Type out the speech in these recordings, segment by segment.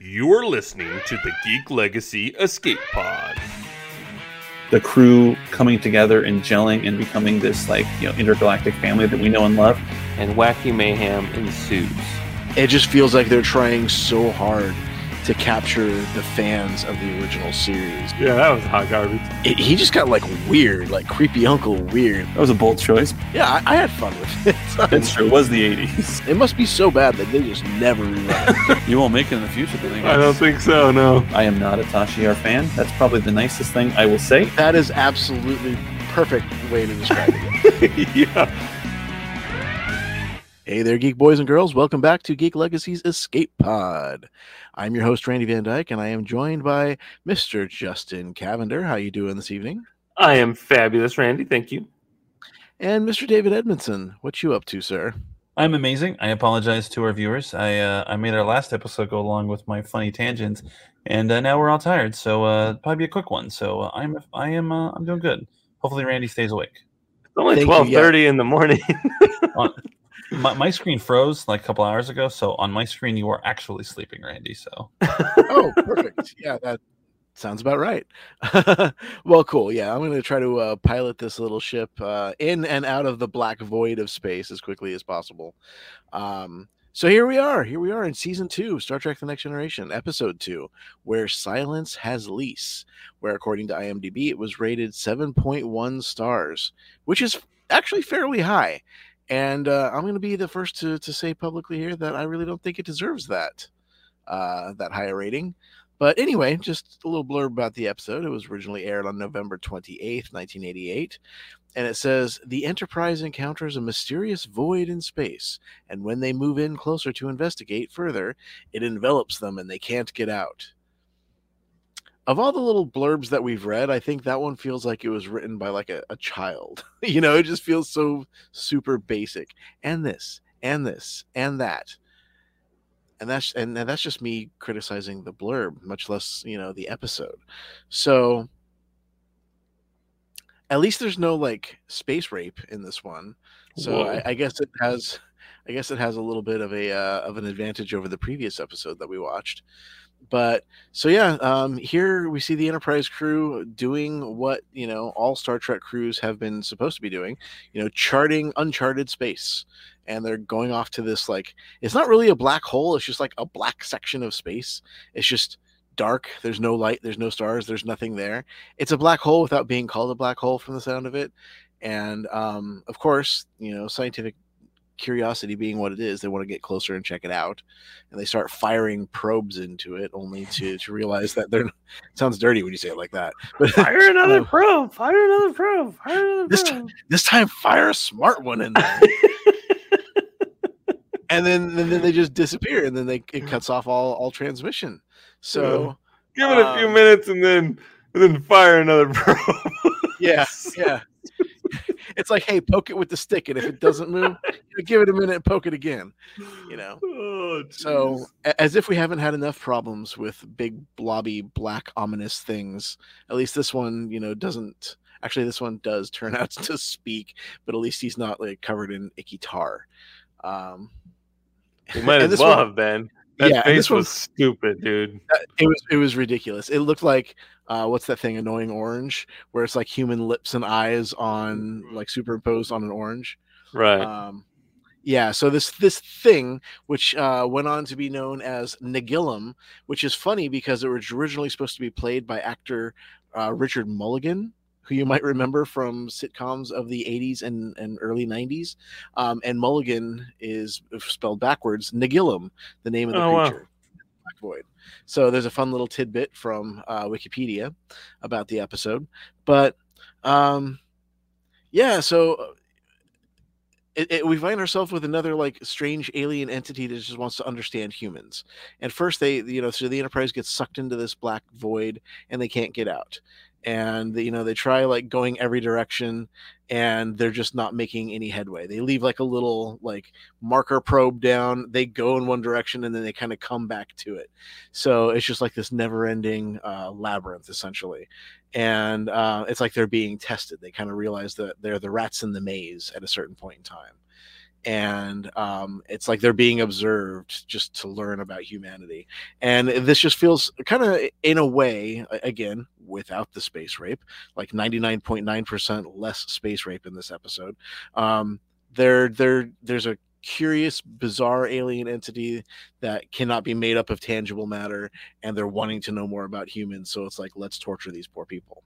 You're listening to the Geek Legacy Escape Pod. the crew coming together and gelling and becoming this like you know intergalactic family that we know and love. and wacky mayhem ensues. It just feels like they're trying so hard to capture the fans of the original series. Yeah, that was hot garbage. It, he just got like weird, like creepy uncle weird. That was a bold choice. Yeah, I, I had fun with it. It's true. It was the '80s. it must be so bad that they just never rerun. You won't make it in the future. do? I don't think so. No. I am not a Tasha Yar fan. That's probably the nicest thing I will say. that is absolutely perfect way to describe it. yeah. Hey there, geek boys and girls. Welcome back to Geek Legacy's Escape Pod. I'm your host, Randy Van Dyke, and I am joined by Mr. Justin Cavender. How you doing this evening? I am fabulous, Randy. Thank you. And Mr. David Edmondson. What you up to, sir? I'm amazing. I apologize to our viewers. I uh, I made our last episode go along with my funny tangents, and uh, now we're all tired. So uh, probably be a quick one. So uh, I'm I am uh, I'm doing good. Hopefully Randy stays awake. It's only Thank you, twelve thirty in the morning. My, my screen froze like a couple hours ago, so on my screen you are actually sleeping, Randy. So oh, perfect. Yeah, that sounds about right. well, cool. Yeah, I'm going to try to uh, pilot this little ship uh, in and out of the black void of space as quickly as possible. Um, so here we are. Here we are in season two, Star Trek: The Next Generation, episode two, where silence has lease. Where, according to IMDb, it was rated 7.1 stars, which is actually fairly high. And uh, I'm going to be the first to, to say publicly here that I really don't think it deserves that uh, that higher rating. But anyway, just a little blurb about the episode. It was originally aired on November 28th, 1988. And it says The Enterprise encounters a mysterious void in space. And when they move in closer to investigate further, it envelops them and they can't get out. Of all the little blurbs that we've read, I think that one feels like it was written by like a, a child. you know, it just feels so super basic. And this, and this, and that. And that's and, that's just me criticizing the blurb much less you know the episode. So at least there's no like space rape in this one. So I, I guess it has i guess it has a little bit of a uh, of an advantage over the previous episode that we watched but so yeah um here we see the enterprise crew doing what you know all star trek crews have been supposed to be doing you know charting uncharted space and they're going off to this like it's not really a black hole it's just like a black section of space it's just dark there's no light there's no stars there's nothing there it's a black hole without being called a black hole from the sound of it and um, of course you know scientific curiosity being what it is they want to get closer and check it out and they start firing probes into it only to to realize that they're sounds dirty when you say it like that but Fire another probe. Fire another probe. Fire another This probe. this time fire a smart one in there and then and then they just disappear and then they it cuts off all all transmission so Give it a few Um, minutes and then and then fire another probe. yeah yeah it's like hey poke it with the stick and if it doesn't move give it a minute and poke it again you know? Oh, so as if we haven't had enough problems with big blobby black ominous things at least this one you know doesn't actually this one does turn out to speak but at least he's not like covered in icky tar. Um It might as well one- have been. That Yeah, face this was stupid, dude. it was it was ridiculous. It looked like uh, what's that thing, annoying orange, where it's like human lips and eyes on like superimposed on an orange. Right. Um, yeah, so this this thing, which uh, went on to be known as Nagilum, which is funny because it was originally supposed to be played by actor uh, Richard Mulligan, who you might remember from sitcoms of the 80s and, and early 90s. Um, and Mulligan is spelled backwards, Nagilum, the name of the Oh, wow. creature. Black Void. So there's a fun little tidbit from uh, Wikipedia about the episode. But um, yeah, so uh, it, it, we find ourselves with another like strange alien entity that just wants to understand humans. And first, they you know, so the Enterprise gets sucked into this black void and they can't get out. And you know they try like going every direction, and they're just not making any headway. They leave like a little like marker probe down. They go in one direction and then they kind of come back to it. So it's just like this never-ending uh, labyrinth essentially and uh, it's like they're being tested. They kind of realize that they're the rats in the maze at a certain point in time, and um, it's like they're being observed just to learn about humanity. And this just feels kind of, in a way, again, without the space rape, like 99.9% less space rape in this episode. Um, there, there, there's a curious, bizarre alien entity that cannot be made up of tangible matter, and they're wanting to know more about humans. So it's like, let's torture these poor people.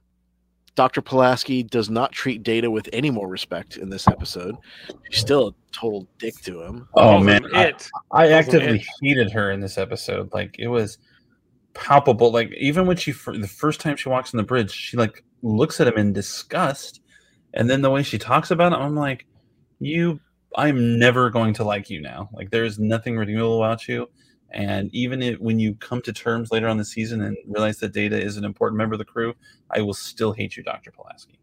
Dr. Pulaski does not treat Data with any more respect in this episode. She's still a total dick to him. Oh Calls man, him I. I actively it. hated her in this episode. Like it was palpable. Like even when she fir- the first time she walks on the bridge, she like looks at him in disgust, and then the way she talks about him, I'm like, you. I'm never going to like you now. Like there's nothing redeemable about you. And even if, when you come to terms later on the season and realize that Data is an important member of the crew, I will still hate you, Doctor Pulaski.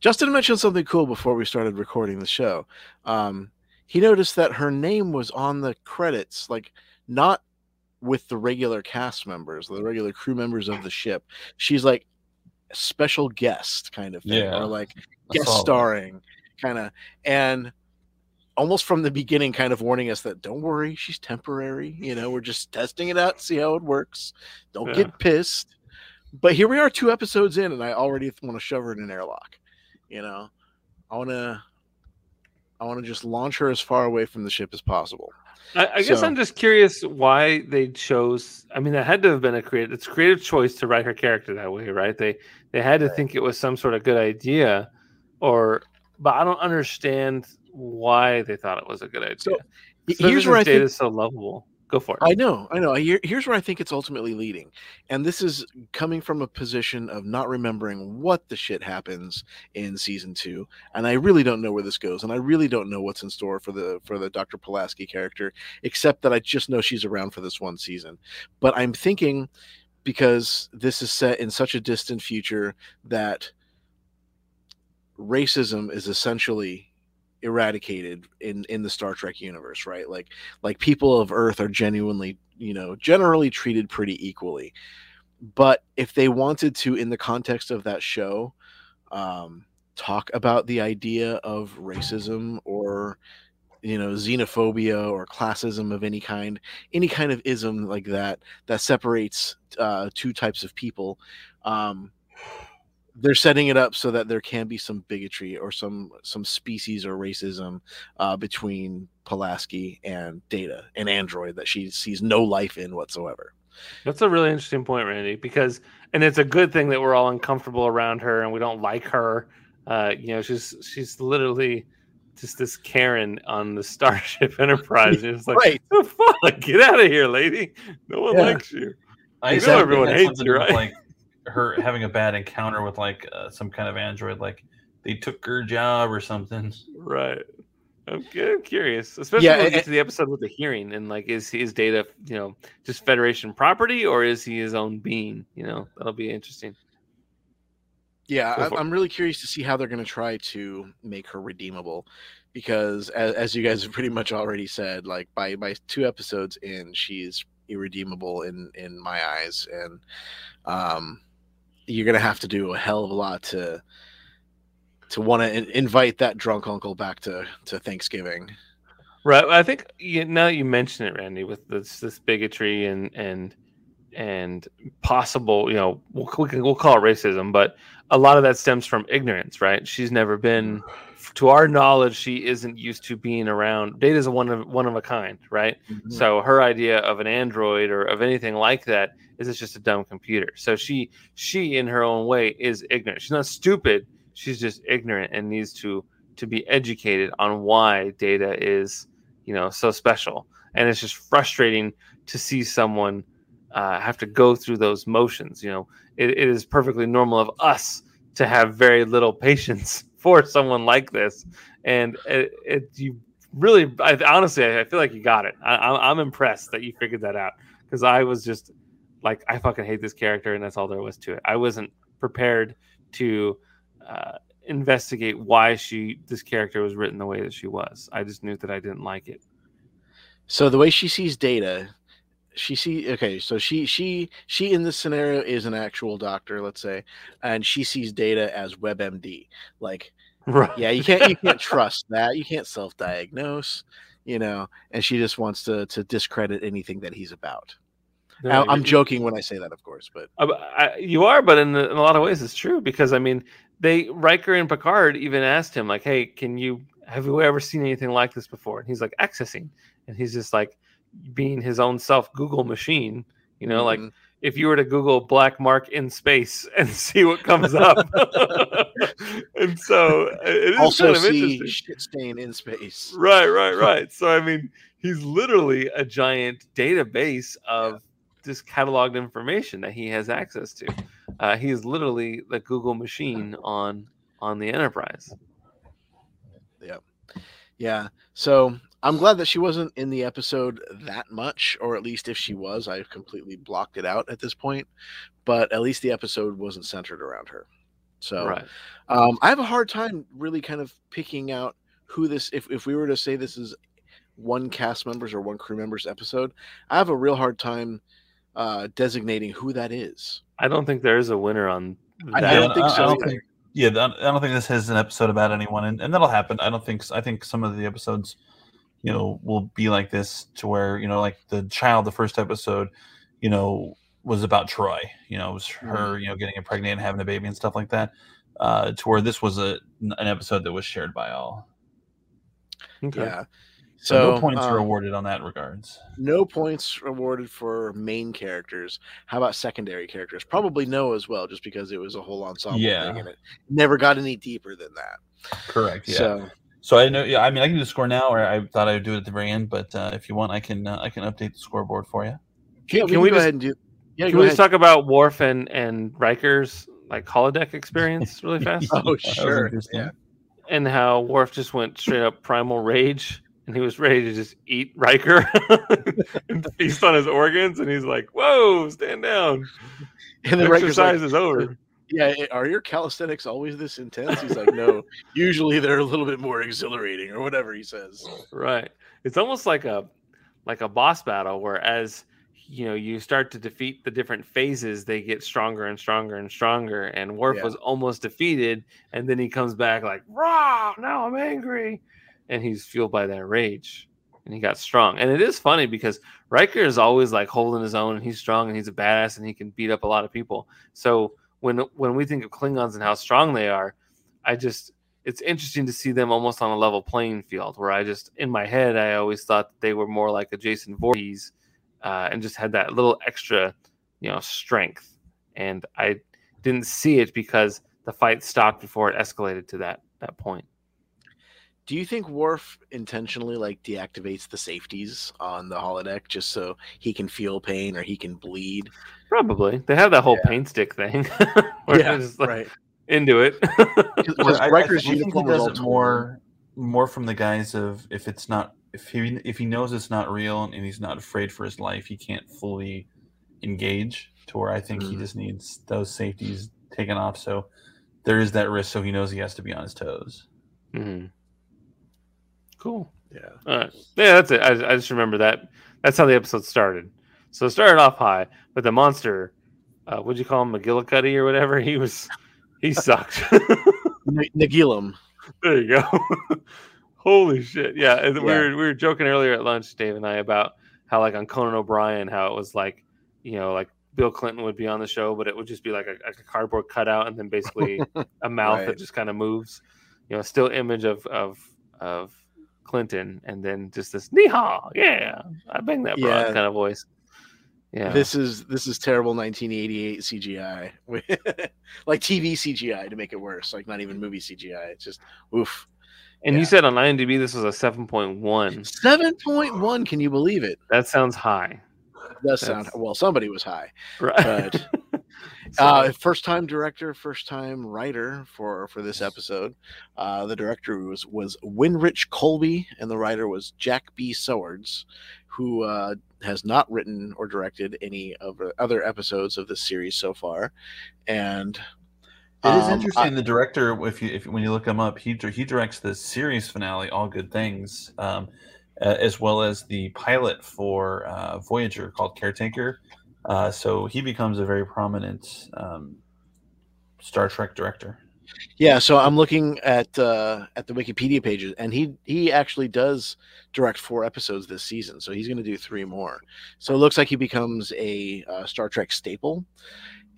Justin mentioned something cool before we started recording the show. Um, he noticed that her name was on the credits, like not with the regular cast members, the regular crew members of the ship. She's like special guest kind of thing, Yeah. or like guest starring kind of and almost from the beginning kind of warning us that don't worry she's temporary you know we're just testing it out see how it works don't Yeah. get pissed but here we are two episodes in and i already want to shove her in an airlock you know i want to i want to just launch her as far away from the ship as possible I, I guess I'm just curious why they chose. I mean, that had to have been a creative. It's a creative choice to write her character that way, right? They they had to think it was some sort of good idea, or but I don't understand why they thought it was a good idea. So, here's where i since think Data's so lovable. Go for it. I know, I know. Here, here's where I think it's ultimately leading, and this is coming from a position of not remembering what the shit happens in season two, and I really don't know where this goes, and I really don't know what's in store for the for the Dr. Pulaski character, except that I just know she's around for this one season. But I'm thinking because this is set in such a distant future that racism is essentially eradicated in in the Star Trek universe, right? Like like people of Earth are genuinely, you know, generally treated pretty equally. But if they wanted to, in the context of that show, um, talk about the idea of racism or you know xenophobia or classism of any kind any kind of ism like that that separates uh, two types of people um, they're setting it up so that there can be some bigotry or some some species or racism uh, between Pulaski and Data, an android that she sees no life in whatsoever. That's a really interesting point, Randy, because and it's a good thing that we're all uncomfortable around her and we don't like her. Uh, you know, she's she's literally just this Karen on the Starship Enterprise. And it's like, Right. the fuck? Get out of here, lady. No one Yeah. likes you. I You exactly know everyone hates you, to do with, right? Like her having a bad encounter with like uh, some kind of android, like they took her job or something. Right. I'm, cu- I'm curious, especially Yeah, when we and- get to the episode with the hearing and like, is his data, you know, just Federation property or is he his own being? You know, that'll be interesting. Yeah, I, i'm really curious to see how they're going to try to make her redeemable, because as, as you guys have pretty much already said, like by by two episodes in, she's irredeemable in in my eyes, and um, you're going to have to do a hell of a lot to to want to invite that drunk uncle back to to Thanksgiving. Right. I think you, now that you mention it, Randy, with this this bigotry and and and possible, you know, we'll, we can, we'll call it racism, but a lot of that stems from ignorance, right? She's never been, mm-hmm. to our knowledge, she isn't used to being around. Data's a one of one of a kind, right? Mm-hmm. So her idea of an android or of anything like that is it's just a dumb computer. So she she in her own way is ignorant. She's not stupid. She's just ignorant and needs to to be educated on why data is you know so special. And it's just frustrating to see someone uh, have to go through those motions. You know, it, it is perfectly normal of us to have very little patience for someone like this, and it, it you really, I, honestly, I feel like you got it. I, I'm- I'm impressed that you figured that out because I was just like, I fucking hate this character, and that's all there was to it. I wasn't prepared to uh, investigate why she, this character, was written the way that she was. I just knew that I didn't like it. So the way she sees data, she see okay, so she she she in this scenario is an actual doctor, let's say, and she sees data as WebMD. Like Right. Yeah, you can't you can't trust that. You can't self-diagnose, you know. And she just wants to to discredit anything that he's about. No, I'm joking when I say that, of course, but Uh, I, you are, but in, in a lot of ways, it's true because I mean, they Riker and Picard even asked him like, "Hey, can you have you ever seen anything like this before?" And he's like, "Accessing," and he's just like being his own self Google machine. You know, like Mhm. if you were to Google black mark in space and see what comes up, and so it is also kind of see interesting. shit stain in space. Right, right, right. So I mean, he's literally a giant database of just cataloged information that he has access to. Uh, he is literally the Google machine on on the Enterprise. Yeah. Yeah. So I'm glad that she wasn't in the episode that much, or at least if she was, I've completely blocked it out at this point. But at least the episode wasn't centered around her. So Right. um, I have a hard time really kind of picking out who this. If if we were to say this is one cast members or one crew members episode, I have a real hard time uh, designating who that is. I don't think there is a winner on. I that. don't think so I don't think, yeah, I don't think this is an episode about anyone, and, and that'll happen. I don't think. I think some of the episodes, you know, will be like this to where you know, like the child, the first episode, you know, was about Troi. You know, it was her, you know, getting pregnant and having a baby and stuff like that. Uh, to where this was a an episode that was shared by all. Okay. Yeah. So, So no points are um, awarded on that regards. No points awarded for main characters. How about secondary characters? Probably no as well, just because it was a whole ensemble Yeah. thing and it never got any deeper than that. Correct. Yeah. So So I know. Yeah. I mean, I can do the score now, or I thought I would do it at the very end. But uh, if you want, I can. Uh, I can update the scoreboard for you. yeah, Can, we can, we go just ahead and do. Yeah, can we ahead. just talk about Worf and and Riker's like holodeck experience really fast? Oh, sure. Yeah. and how Worf just went straight up primal rage and he was ready to just eat Riker and feast on his organs. And he's like, "Whoa, stand down! And the Exercise like, is over." "Yeah, eh, are your calisthenics always this intense?" He's like, "No, usually they're a little bit more exhilarating, or whatever he says." Right. It's almost like a like a boss battle where as you know you start to defeat the different phases, they get stronger and stronger and stronger. And Worf Yeah. was almost defeated, and then he comes back like, "Rah! Now I'm angry," and he's fueled by that rage. And he got strong. And it is funny because Riker is always like holding his own and he's strong and he's a badass and he can beat up a lot of people. So when when we think of Klingons and how strong they are, I just it's interesting to see them almost on a level playing field where I just in my head I always thought they were more like a Jason Voorhees uh, and just had that little extra you know strength and I didn't see it because the fight stopped before it escalated to that that point. Do you think Worf intentionally like deactivates the safeties on the holodeck just so he can feel pain or he can bleed? Probably they have that whole Yeah. paint stick thing where they're just like right. into it. Because I- I think he uniform does it torn. more more from the guise of if it's not if he if he knows it's not real and he's not afraid for his life, he can't fully engage. To where I think he Mhm. just needs those safeties taken off, so there is that risk. So he knows he has to be on his toes. Mhm. Cool. Yeah. All right. Yeah, that's it. I, I just remember that. That's how the episode started. So it started off high, but the monster, uh, what'd you call him, McGillicuddy or whatever? He was, he sucked. N- Nagilum. there you go. Holy shit! Yeah, and we were we were joking earlier at lunch, Dave and I, about how like on Conan O'Brien, how it was like, you know, like Bill Clinton would be on the show, but it would just be like a, like a cardboard cutout, and then basically a mouth Right. that just kind of moves. You know, still image of of of Clinton, and then just this "Neehaw, yeah, I bang that broad" Yeah. kind of voice. Yeah, This is this is terrible 1988 CGI, like TV CGI to make it worse. Like not even movie CGI. It's just oof. and yeah. you said on IMDb this was a seven point one. Seven point one. Can you believe it? That sounds high, Does sound well. Somebody was high. right? But uh, first time director, first time writer for for this episode. Uh, the director was was Winrich Kolbe, and the writer was Jack B. Sowards, who uh, has not written or directed any of the other episodes of this series so far. And It is um, interesting. I- the director, if you if when you look him up, he he directs the series finale, All Good Things, um, uh, as well as the pilot for uh, Voyager called Caretaker. Uh, so he becomes a very prominent um, Star Trek director. Yeah, so I'm looking at uh, at the Wikipedia pages, and he he actually does direct four episodes this season. So he's going to do three more. So it looks like he becomes a uh, Star Trek staple.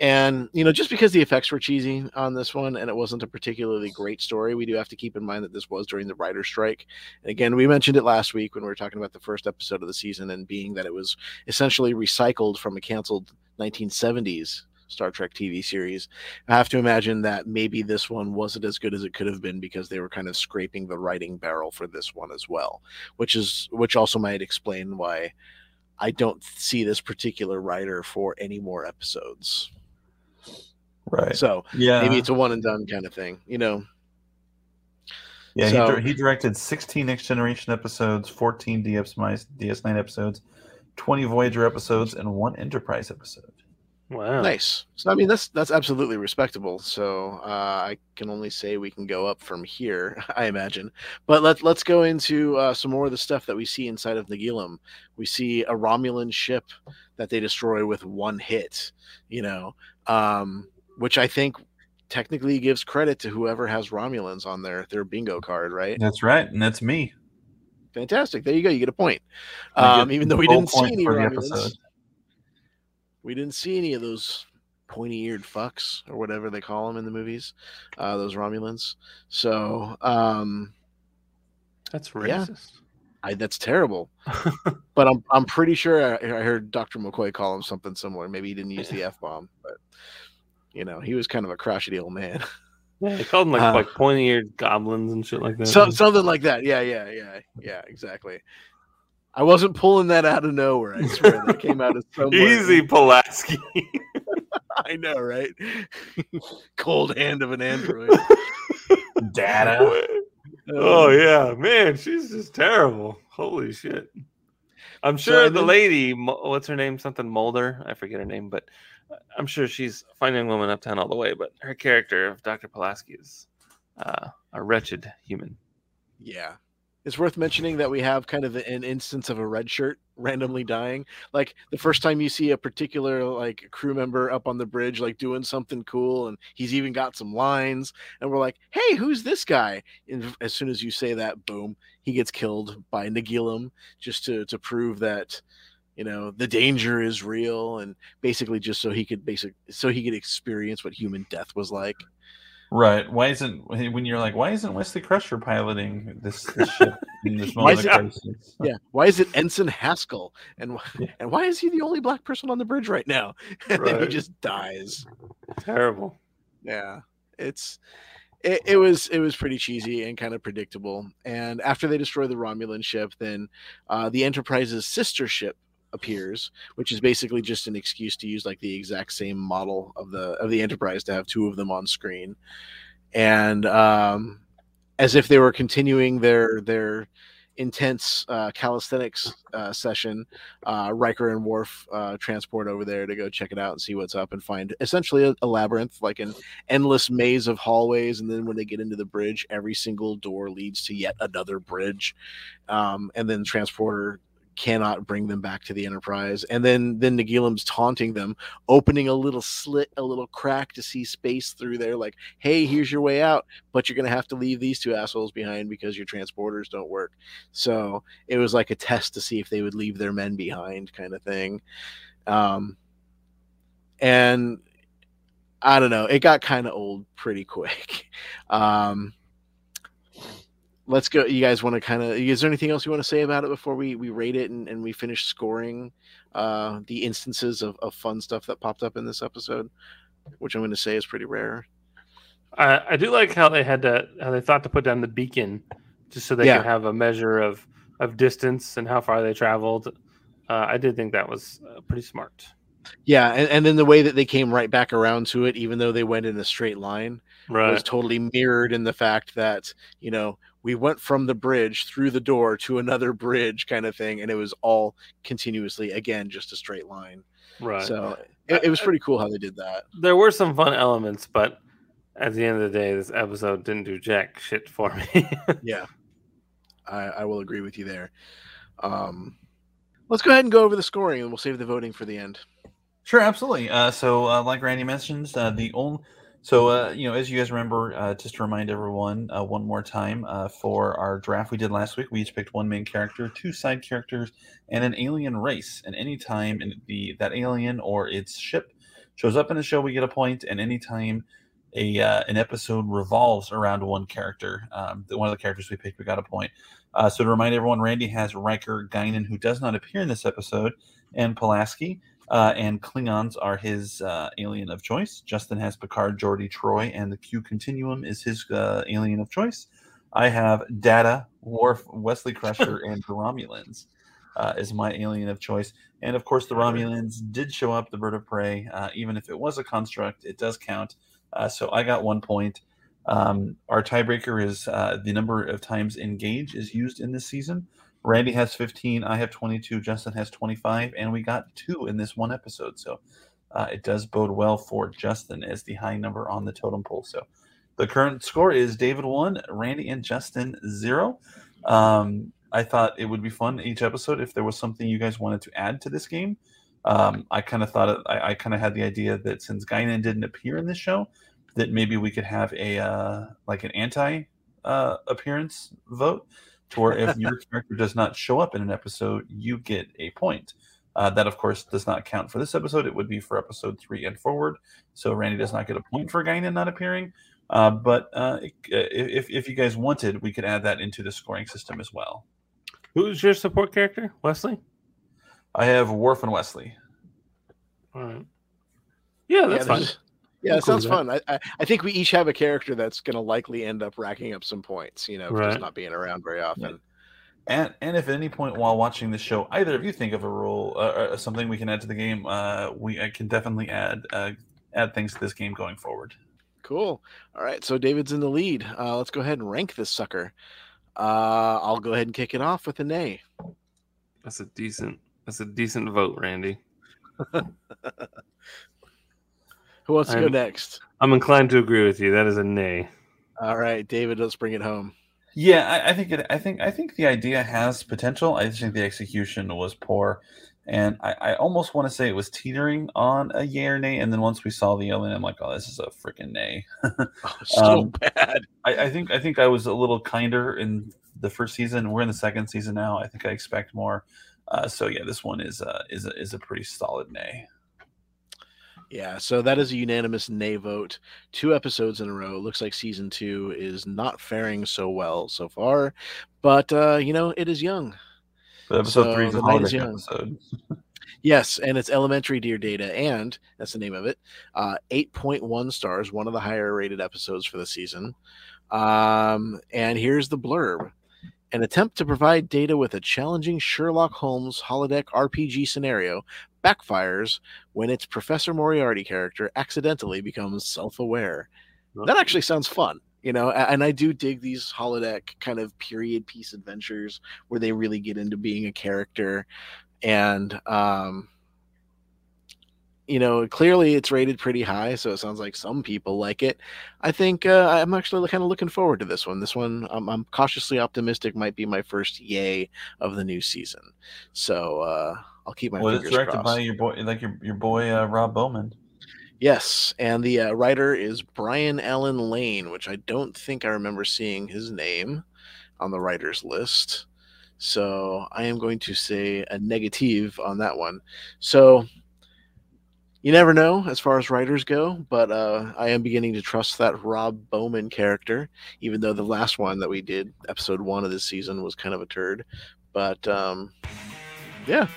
And you know, just because the effects were cheesy on this one, and it wasn't a particularly great story, we do have to keep in mind that this was during the writer's strike. And again, we mentioned it last week when we were talking about the first episode of the season, and being that it was essentially recycled from a canceled 1970s Star Trek TV series. I have to imagine that maybe this one wasn't as good as it could have been because they were kind of scraping the writing barrel for this one as well, which is which also might explain why I don't see this particular writer for any more episodes. Right. So Yeah. maybe it's a one and done kind of thing, you know. Yeah, So- he, he directed 16 Next Generation episodes, 14 DS DS9 episodes, 20 Voyager episodes, and one Enterprise episode. Wow. Nice. So I mean that's that's absolutely respectable. So uh, I can only say we can go up from here, I imagine. But let's let's go into uh, some more of the stuff that we see inside of Nagilum. We see a Romulan ship that they destroy with one hit. You know, um, which I think technically gives credit to whoever has Romulans on their their bingo card, right? That's right, and that's me. Fantastic. There you go. You get a point. Um, get even though we didn't see any Romulans. we didn't see any of those pointy-eared fucks or whatever they call them in the movies uh those romulans so um That's Yeah. racist. I, that's terrible but i'm i'm pretty sure I, I heard dr mccoy call him something similar maybe he didn't use the f-bomb but you know he was kind of a crotchety old man Yeah, they called them like Uh, like pointy eared goblins and shit like that. so, something like that yeah yeah yeah yeah exactly i wasn't pulling that out of nowhere i swear that came out of somewhere Easy, Pulaski. i know right cold hand of an android Data. oh yeah, man, she's just terrible. Holy shit! I'm sure and the then- lady, what's her name? Something Muldaur. I forget her name, but I'm sure she's finding woman uptown all the way. But her character of Dr. Pulaski is uh, a wretched human. Yeah. It's worth mentioning that we have kind of an instance of a red shirt randomly dying. Like the first time you see a particular like crew member up on the bridge, like doing something cool, and he's even got some lines, and we're like, "Hey, who's this guy?" And as soon as you say that, boom, he gets killed by Nagilum, just to to prove that you know the danger is real, and basically just so he could basic so he could experience what human death was like. Right. Why isn't when you're like, why isn't Wesley Crusher piloting this, this ship in this Why moment is of crisis? Yeah. Why is it Ensign Haskell? And wh- and why is he the only black person on the bridge right now? And then he just dies. Terrible. Yeah. It's it, it was it was pretty cheesy and kind of predictable. And after they destroy the Romulan ship, then uh, the Enterprise's sister ship appears, which is basically just an excuse to use like the exact same model of the of the Enterprise to have two of them on screen, and um, as if they were continuing their their intense uh, calisthenics uh, session, uh, Riker and Worf uh, transport over there to go check it out and see what's up and find essentially a, a labyrinth, like an endless maze of hallways. And then when they get into the bridge, every single door leads to yet another bridge. Um, and then transporter cannot bring them back to the Enterprise. And then then Nagilum's taunting them, opening a little slit, a little crack to see space through there. Like, hey, here's your way out, but you're gonna have to leave these two assholes behind because your transporters don't work. So it was like a test to see if they would leave their men behind, kind of thing. Um, and I don't know, it got kind of old pretty quick. Um, let's go. You guys want to kind of? Is there anything else you want to say about it before we we rate it and, and we finish scoring uh, the instances of, of fun stuff that popped up in this episode, which I'm going to say is pretty rare. I, I do like how they had to how they thought to put down the beacon just so they Yeah. could have a measure of of distance and how far they traveled. Uh, I did think that was uh, pretty smart. Yeah, and, and then the way that they came right back around to it, even though they went in a straight line, Right. was totally mirrored in the fact that you know we went from the bridge through the door to another bridge kind of thing and it was all continuously again just a straight line right. so it, it was pretty cool how they did that there were some fun elements, but at the end of the day, this episode didn't do jack shit for me. yeah I, I will agree with you there um let's go ahead and go over the scoring and we'll save the voting for the end Sure, absolutely. Uh, so, uh, like Randy mentioned uh, the only So, uh, you know, as you guys remember, uh, just to remind everyone uh, one more time, uh, for our draft we did last week, we each picked one main character, two side characters, and an alien race. And anytime the that alien or its ship shows up in the show, we get a point. And anytime a uh, an episode revolves around one character, um, one of the characters we picked, we got a point. Uh, so to remind everyone, Randy has Riker Guinan, who does not appear in this episode, and Pulaski. Uh, and Klingons are his uh, alien of choice. Justin has Picard, Geordi, Troi, and the Q Continuum is his uh, alien of choice. I have Data, Worf, Wesley Crusher, and the Romulans uh, is my alien of choice. And of course, the Romulans did show up, the bird of prey. Uh, even if it was a construct, it does count. Uh, so I got one point. Um, our tiebreaker is the number of times engage is used in this season. Randy has 15, I have 22, Justin has 25, and we got two in this one episode. So uh, it does bode well for Justin as the high number on the totem pole. So the current score is David 1, Randy and Justin 0. Um, I thought it would be fun each episode if there was something you guys wanted to add to this game. Um, I kind of thought I, I kind of had the idea that since Guinan didn't appear in this show, that maybe we could have a uh, like an anti uh, appearance vote to where if your character does not show up in an episode, you get a point. Uh, that, of course, does not count for this episode. It would be for episode three and forward. So Randy does not get a point for Guinan not appearing. Uh, but uh, if, if you guys wanted, we could add that into the scoring system as well. Who's your support character, Wesley? I have Worf and Wesley. All right. Yeah, that's yeah, fine. Yeah, that sounds fun. I, I, I think we each have a character that's going to likely end up racking up some points. You know, right. just not being around very often. And and if at any point while watching the show, either of you think of a rule, uh, uh, something we can add to the game, uh, we I can definitely add uh, add things to this game going forward. Cool. All right, so David's in the lead. Uh, let's go ahead and rank this sucker. Uh, I'll go ahead and kick it off with an A. That's a decent. That's a decent vote, Randy. Who wants to I'm, go next? I'm inclined to agree with you. That is a nay. All right, David, let's bring it home. Yeah, I, I think it. I think I think the idea has potential. I just think the execution was poor, and I, I almost want to say it was teetering on a yay or nay. And then once we saw the alien, I'm like, oh, this is a freaking nay. oh, so um, bad. I, I think I think I was a little kinder in the first season. We're in the second season now. I think I expect more. Uh, so yeah, this one is uh, is a, is a pretty solid nay. Yeah, so that is a unanimous nay vote. Two episodes in a row. Looks like season two is not faring so well so far, but uh, you know it is young. But episode so three is a holiday episode. yes, and it's Elementary Dear Data, and that's the name of it. Uh, Eight point one stars, one of the higher rated episodes for the season. Um, and here's the blurb. An attempt to provide data with a challenging Sherlock Holmes holodeck RPG scenario backfires when its Professor Moriarty character accidentally becomes self aware. That actually sounds fun, you know, and I do dig these holodeck kind of period piece adventures where they really get into being a character. And, um, you know, clearly it's rated pretty high, so it sounds like some people like it. I think uh, I'm actually kind of looking forward to this one. This one, I'm, I'm, cautiously optimistic, might be my first yay of the new season. So uh, I'll keep my well, it's directed crossed. by your boy, like your your boy uh, Rob Bowman. Yes, and the uh, writer is Brian Alan Lane, which I don't think I remember seeing his name on the writers list. So I am going to say a negative on that one. So you never know as far as writers go, but uh, I am beginning to trust that Rob Bowman character, even though the last one that we did, episode one of this season, was kind of a turd. But um, yeah,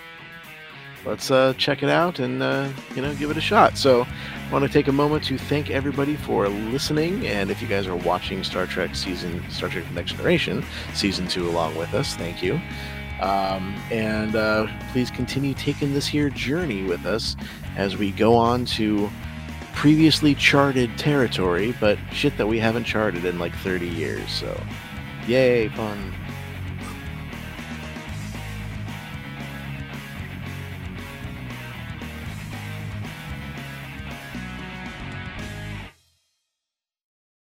let's uh, check it out and uh, you know give it a shot. So, I want to take a moment to thank everybody for listening, and if you guys are watching Star Trek season Star Trek: Next Generation season two along with us, thank you. Um, and uh, please continue taking this here journey with us as we go on to previously charted territory, but shit that we haven't charted in like 30 years. So, yay, fun.